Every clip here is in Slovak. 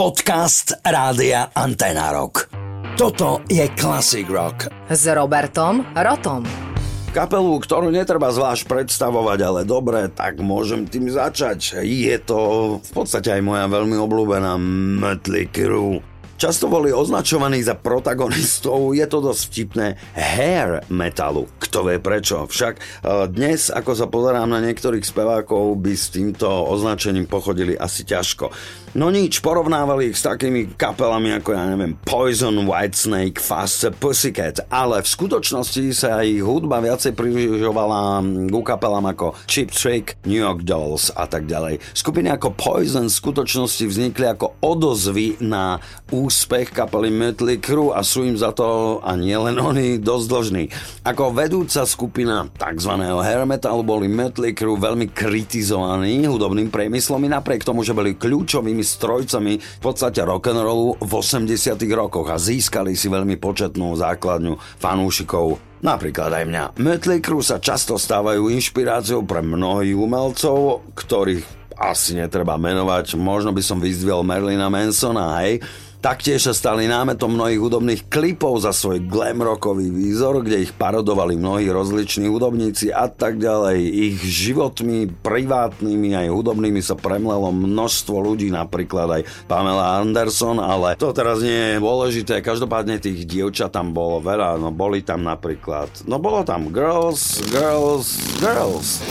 Podcast Rádia Antena Rock. Toto je Classic Rock. S Robertom Rotom. Kapelu, ktorú netreba zvlášť predstavovať, ale dobre, tak môžem tým začať. Je to v podstate aj moja veľmi obľúbená Mötley Crue. Často boli označovaní za protagonistov, je to dosť vtipné, hair metalu. Kto vie prečo? Však e, dnes, ako sa pozerám na niektorých spevákov, by s týmto označením pochodili asi ťažko. No nič, porovnávali ich s takými kapelami ako ja neviem Poison, Whitesnake, Fast Pussycat, ale v skutočnosti sa ich hudba viacej približovala ku kapelám ako Chip Trick, New York Dolls a tak ďalej. Skupiny ako Poison v skutočnosti vznikli ako odozvy na úspech kapely Mötley Crue a sú im za to a nielen oni dosť dlžní. Ako vedúca skupina tzv. hair metalu boli Mötley Crue veľmi kritizovaní hudobným priemyslom i napriek tomu, že boli kľúčovými hlavnými strojcami v podstate rock'n'rollu v 80 rokoch a získali si veľmi početnú základňu fanúšikov Napríklad aj mňa. Mötley Crue sa často stávajú inšpiráciou pre mnohých umelcov, ktorých asi netreba menovať. Možno by som vyzdviel Merlina Mansona, hej. Taktiež sa stali námetom mnohých hudobných klipov za svoj glam rockový výzor, kde ich parodovali mnohí rozliční hudobníci a tak ďalej. Ich životmi, privátnymi aj hudobnými sa premlelo množstvo ľudí, napríklad aj Pamela Anderson, ale to teraz nie je dôležité. Každopádne tých dievčat tam bolo veľa, no boli tam napríklad, no bolo tam girls, girls, girls.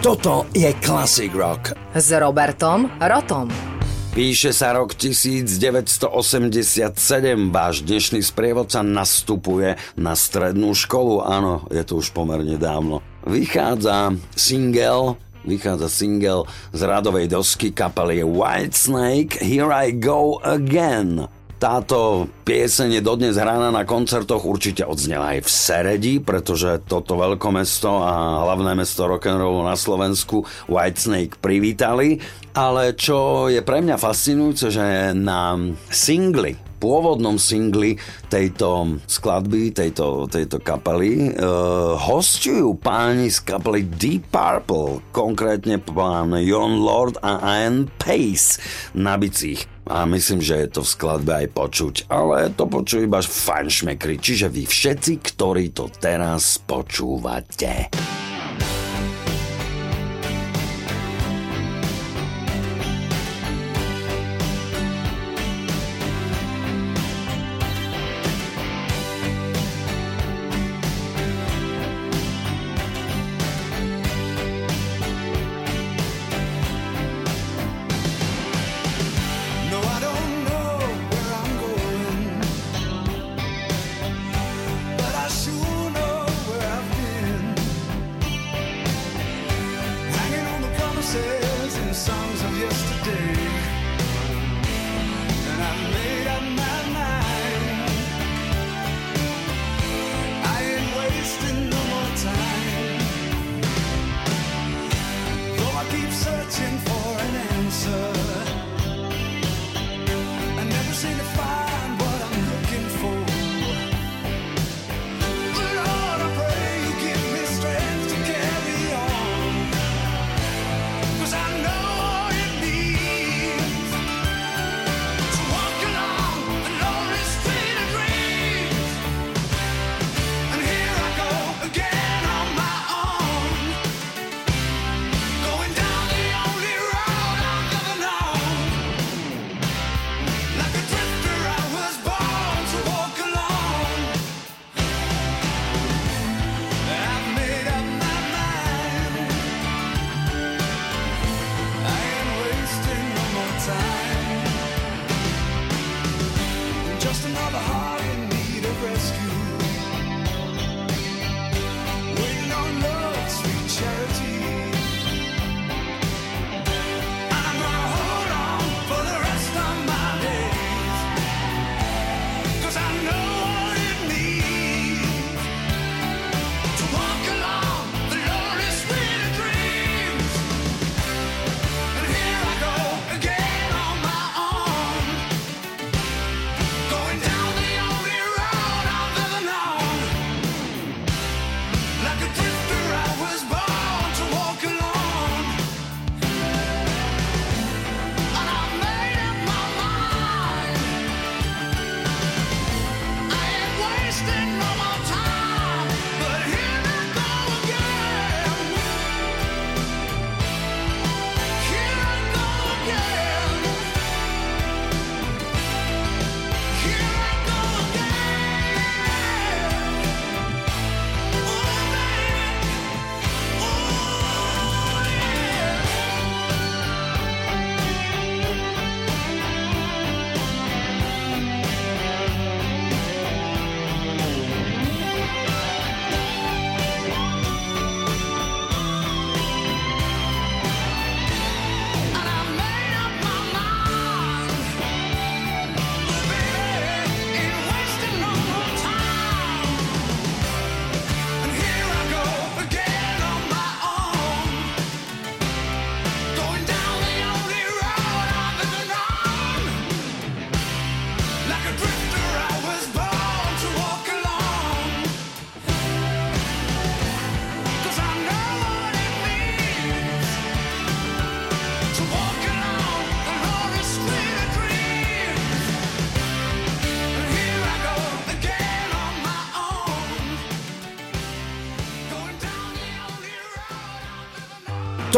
Toto je Classic Rock. S Robertom Rotom. Píše sa rok 1987, váš dnešný sprievodca nastupuje na strednú školu, áno, je to už pomerne dávno. Vychádza single vychádza single z radovej dosky kapely Whitesnake Here I Go Again. Táto pieseň je dodnes hrána na koncertoch, určite odznela aj v Seredi, pretože toto veľkomesto a hlavné mesto rock'n'rollu na Slovensku Whitesnake privítali. Ale čo je pre mňa fascinujúce, že na singli pôvodnom singli tejto skladby, tejto, tejto kapely uh, hostujú páni z kapely Deep Purple, konkrétne pán Jon Lord a Ian Pace na bicích a myslím, že je to v skladbe aj počuť, ale to počujú iba fanšmekry, čiže vy všetci, ktorí to teraz počúvate.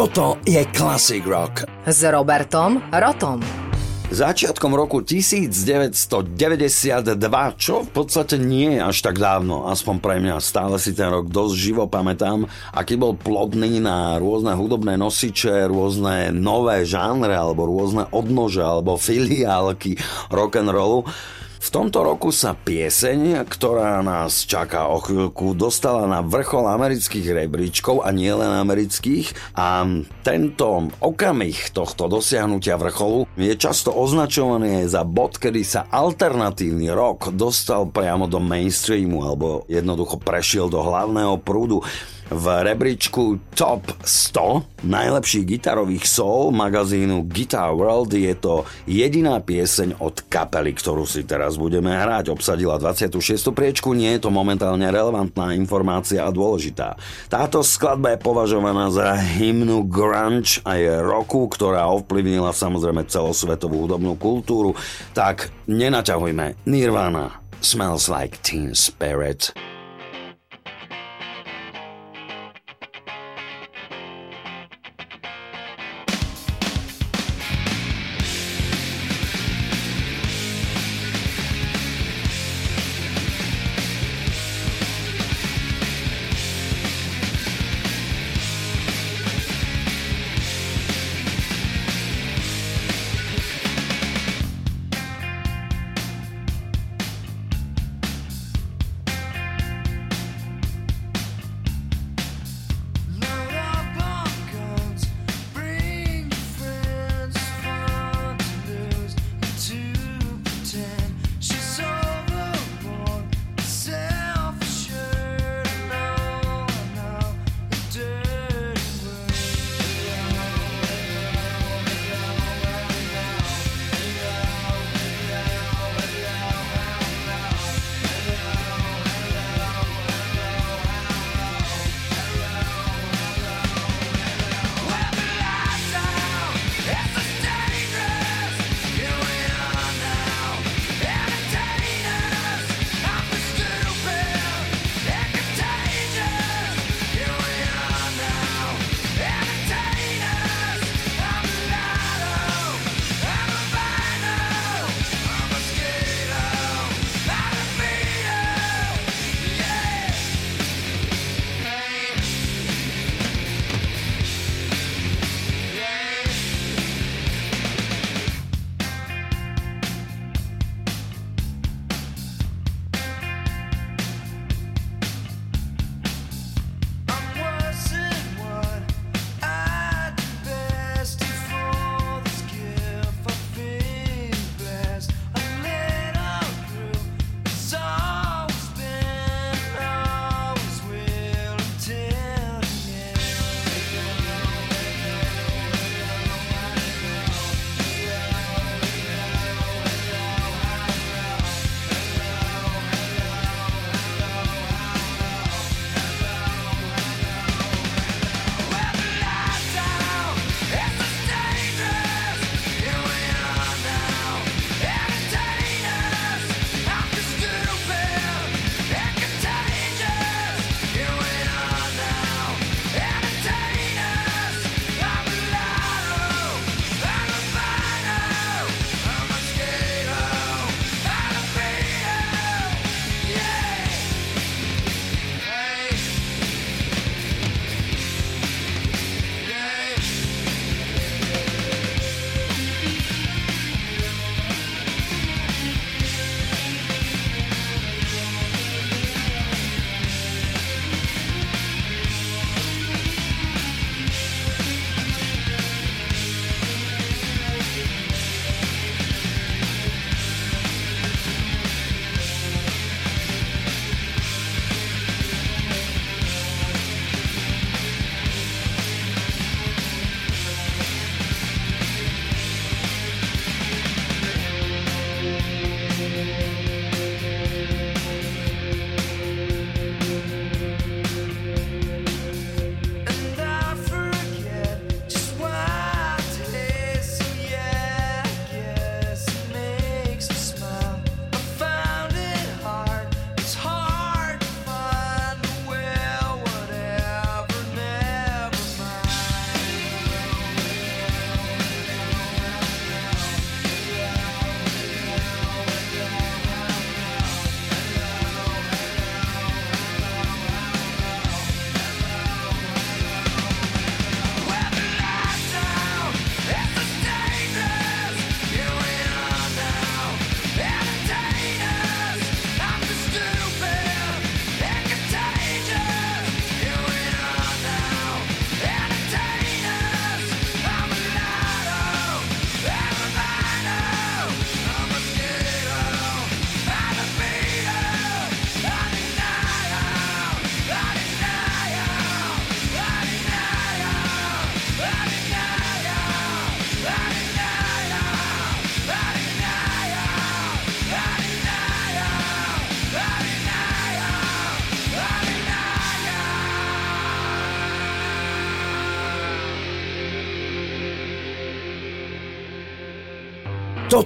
Toto je Classic Rock. S Robertom Rotom. Začiatkom roku 1992, čo v podstate nie je až tak dávno, aspoň pre mňa, stále si ten rok dosť živo pamätám, aký bol plodný na rôzne hudobné nosiče, rôzne nové žánre, alebo rôzne odnože, alebo filiálky rock'n'rollu. V tomto roku sa pieseň, ktorá nás čaká o chvíľku, dostala na vrchol amerických rebríčkov a nielen amerických a tento okamih tohto dosiahnutia vrcholu je často označovaný aj za bod, kedy sa alternatívny rok dostal priamo do mainstreamu alebo jednoducho prešiel do hlavného prúdu v rebríčku Top 100 najlepších gitarových soul magazínu Guitar World je to jediná pieseň od kapely, ktorú si teraz budeme hrať. Obsadila 26. priečku, nie je to momentálne relevantná informácia a dôležitá. Táto skladba je považovaná za hymnu grunge a je roku, ktorá ovplyvnila samozrejme celosvetovú hudobnú kultúru. Tak nenaťahujme. Nirvana Smells Like Teen Spirit.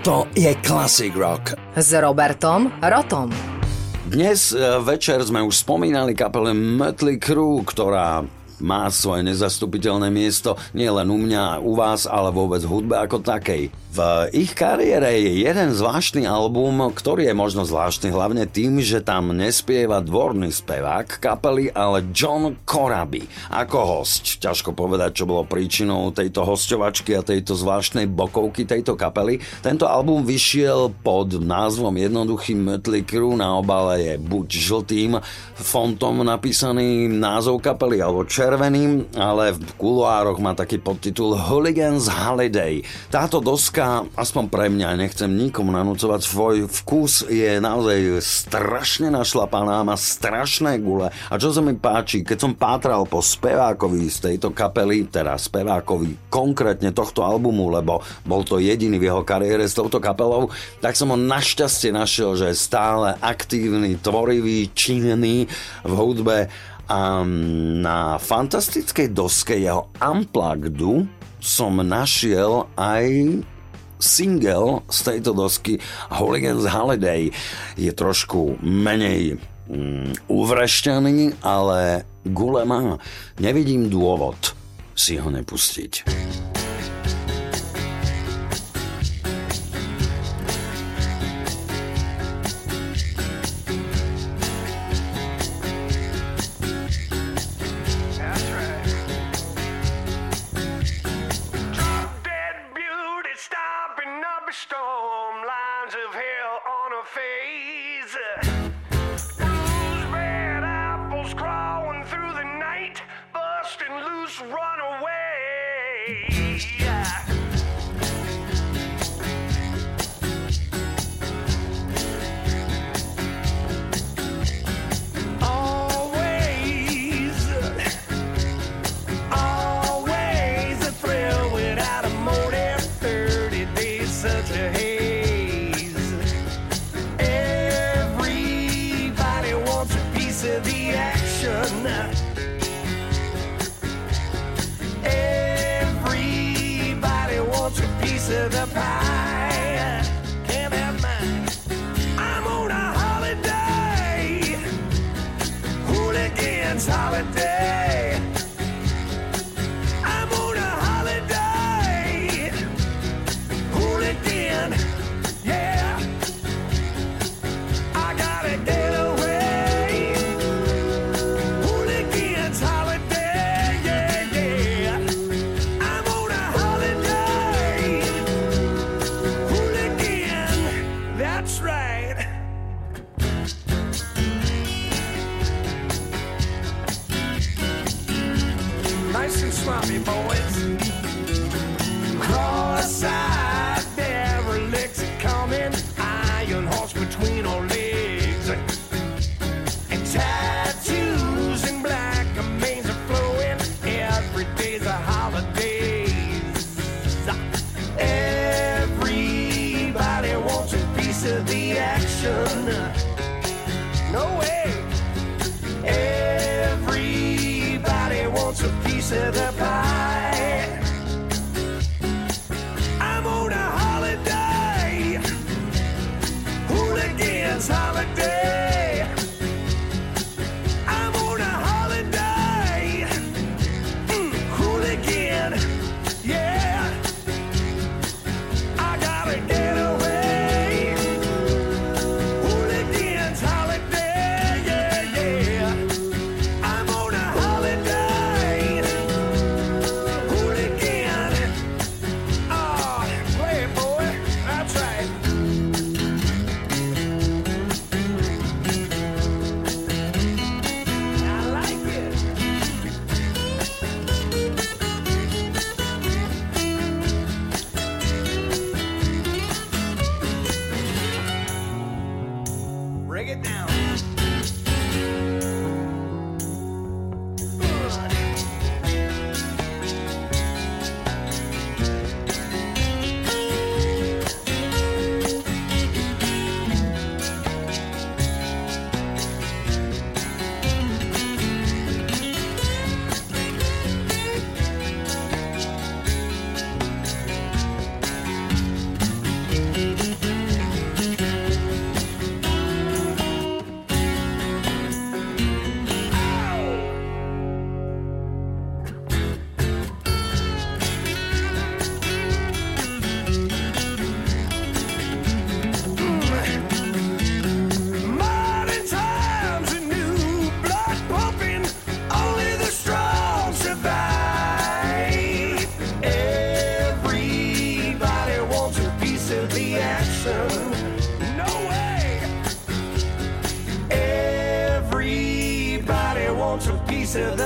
Toto je Classic Rock. S Robertom Rotom. Dnes e, večer sme už spomínali kapele Mötley Crue, ktorá má svoje nezastupiteľné miesto nielen u mňa, u vás, ale vôbec v hudbe ako takej. V ich kariére je jeden zvláštny album, ktorý je možno zvláštny hlavne tým, že tam nespieva dvorný spevák kapely, ale John Coraby ako host. Ťažko povedať, čo bolo príčinou tejto hosťovačky a tejto zvláštnej bokovky tejto kapely. Tento album vyšiel pod názvom jednoduchým Mötley Crue, na obale je buď žltým fontom napísaný názov kapely alebo červeným, ale v kuloároch má taký podtitul Hooligans Holiday. Táto doska aspoň pre mňa, nechcem nikomu nanúcovať svoj vkus, je naozaj strašne našlapaná, má strašné gule. A čo sa mi páči, keď som pátral po spevákovi z tejto kapely, teda spevákovi konkrétne tohto albumu, lebo bol to jediný v jeho kariére s touto kapelou, tak som ho našťastie našiel, že je stále aktívny, tvorivý, činný v hudbe a na fantastickej doske jeho Unplugged som našiel aj single z tejto dosky Hooligans Holiday je trošku menej mm, uvrešťaný, ale gule má. Nevidím dôvod si ho nepustiť. away. to the past. from me, boys. Cross-eyed derelicts coming, iron horse between our legs. And tattoos and black manes are flowing, every day's a holiday. Everybody wants a piece of the action. No way. Everybody wants a piece of the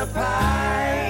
a pie.